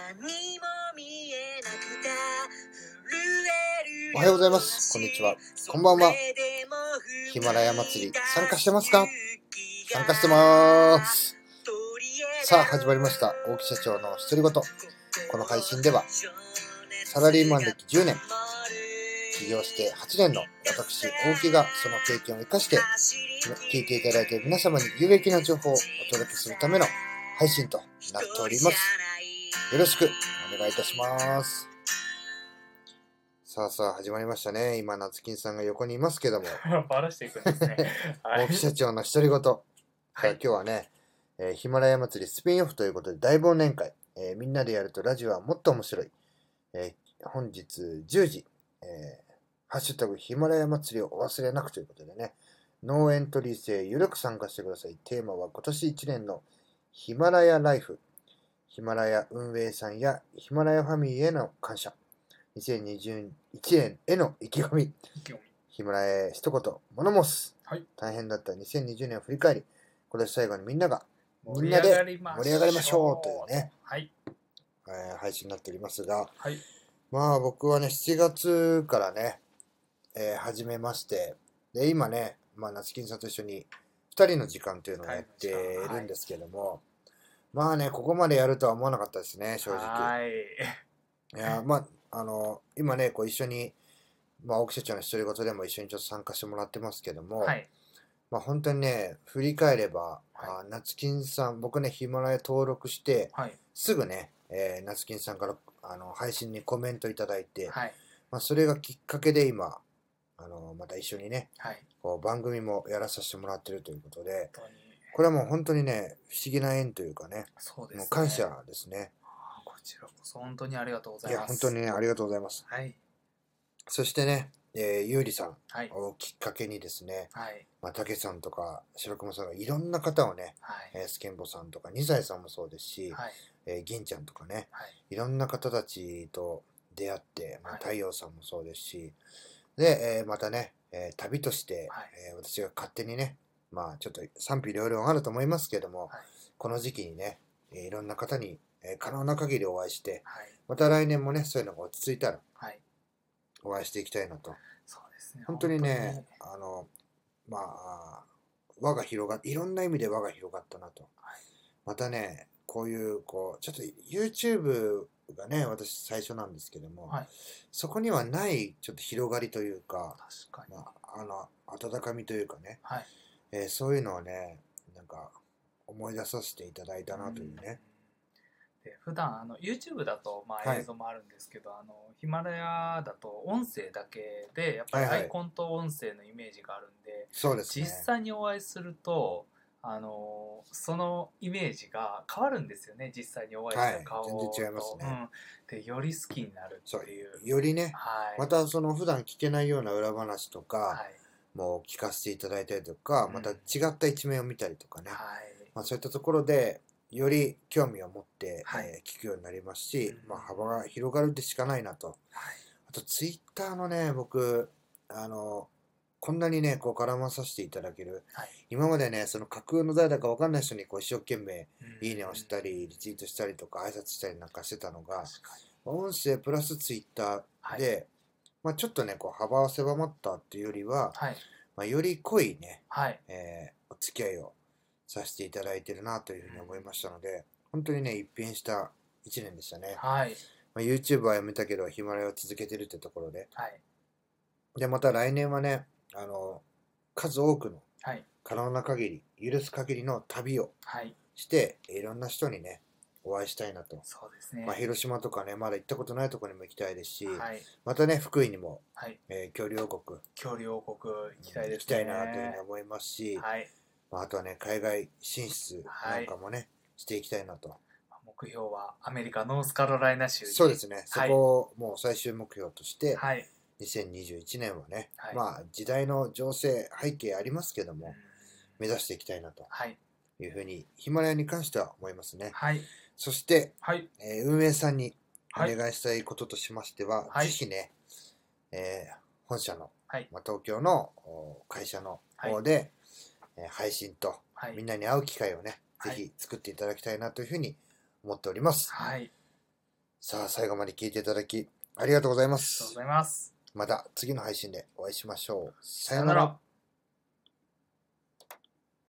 何も見えなくた震えるおはようございます。こんにちは。こんばんは。ヒマラヤ祭り参加してますか？参加してます。さあ始まりました。大木社長の独り言。この配信ではサラリーマン歴10年起業して8年の私大木がその経験を生かして聞いていただいている皆様に有益な情報をお届けするための配信となっております。よろしくお願いいたします。さあさあ始まりましたね。今夏金さんが横にいますけども。バラしていくんですね。はい。大木社長の独り言。はい。今日はね、えーヒマラヤ祭りスピンオフということで大忘年会、えーみんなでやるとラジオはもっと面白い、えー本日10時、えーハッシュタグヒマラヤ祭りをお忘れなくということでね。ノーエントリー制ゆるく参加してください。テーマは今年1年のヒマラヤライフヒマラヤ運営さんやヒマラヤファミリーへの感謝2021年への意気込み意気込みヒマラヤへ一言物申す、はい大変だった2020年を振り返り今年最後にみんなが、みんなで。盛り上がりましょうというね。はい。えー配信になっておりますがはい。まあ僕はね7月からね、えー始めましてで今ね、まあ、夏金さんと一緒に2人の時間というのをやっているんですけども、まあねここまでやるとは思わなかったですね正直はい。いやまああの今ねこう一緒にまあ青木社長の独り言でも一緒にちょっと参加してもらってますけども、はい。まあ本当にね、振り返れば、はあ夏金さん、僕ね、ヒマラヤ登録して、はい。すぐね、えー夏金さんからあの配信にコメントいただいて、はい。まあ、それがきっかけで今、あのまた一緒にね、はい。こう番組もやらさせてもらってるということで。これはもう本当にね、不思議な縁というかね、そうです、ね。もう感謝ですね。こちらこそ本当にありがとうございや、います。本当にね、ありがとうございます。はい。そしてね、えー、ゆうりさんはい。をきっかけにですね、はい。まあ、たけさんとか白熊さんがいろんな方をね、はい。えースケンボさんとか、二歳さんもそうですし、はい。えー銀ちゃんとかね、はい。いろんな方たちと出会って、まあ、はい太陽さんもそうですし、で、えーまたね、えー旅として、はいえー私が勝手にね、まあちょっと賛否両論あると思いますけども、はいこの時期にね、えーいろんな方に、えー可能な限りお会いして、はい。また来年もね、そういうのが落ち着いたらはい。お会いしていきたいなと。そうですね。本当にね、あの、まあ、輪が広がっいろんな意味で輪が広がったなと。はいまたね、こういう、こう、ちょっと YouTube がね、私最初なんですけども、はいそこにはないちょっと広がりというか、確かに。まあ、あの、温かみというかね、はい。えーそういうのをね、なんか思い出させていただいたなというね。で普段あの YouTube だとまはいあ映像もあるんですけど、あのヒマラヤだと音声だけでやっぱりはいはい。アイコンと音声のイメージがあるんで、そうですね。実際にお会いするとあのそのイメージが変わるんですよね実際にお会いした顔と、はい。全然違いますね。うん、でより好きになるっていう。よりね、はい。またその普段聞けないような裏話とか、はいもう聞かせていただいたりとか、うん。また違った一面を見たりとかね、はい。まあ、そういったところでより興味を持って、はい。えー聞くようになりますし、うん。まあ、幅が広がるでしかないなと。はい。あとツイッターのね僕あのこんなにねこう絡まさせていただける。はい。今までねその架空の誰だか分かんない人にこう一生懸命うん。いいねをしたりリツイートしたりとか挨拶したりなんかしてたのが音声プラスツイッターで、はいまあ、ちょっとねこう幅は狭まったっていうよりは、はい。まあ、より濃いねはい。えーお付き合いをさせていただいてるなというふうに思いましたので、本当にね、一変した1年でしたね。はい。まあ、YouTube はやめたけど、ヒマラヤを続けてるってところで。はい。で、また来年はね、あの、数多くのはい。可能な限り、許す限りの旅をはい。して、いろんな人にね、お会いしたいなと。そうですね。まあ、広島とかね、まだ行ったことないところにも行きたいですし、はい。またね、福井にも、はい。えー恐竜王国。恐竜王国行きたいですね。行きたいなというふうに思いますし、はい。まあ、あとはね、海外進出なんかもね、していきたいなと。目標はアメリカノースカロライナ州に。そうですね、そはい。こをもう最終目標として、はい。2021年はね、はい。まあ時代の情勢、背景ありますけども、うん。目指していきたいなと。はいいうふうに、ヒマラヤに関しては思いますね。はいそして、はいえー運営さんにおはい願いしたいこととしましては、はいぜひね、えー本社の、はいまあ、東京のお会社の方で、えー配信とはいみんなに会う機会をね、はいぜひ作っていただきたいなというふうに思っております。はいさあ、最後まで聞いていただき、ありがとうございまありがとうごす。ざいます。また次の配信でお会いしましょう。ささようなら。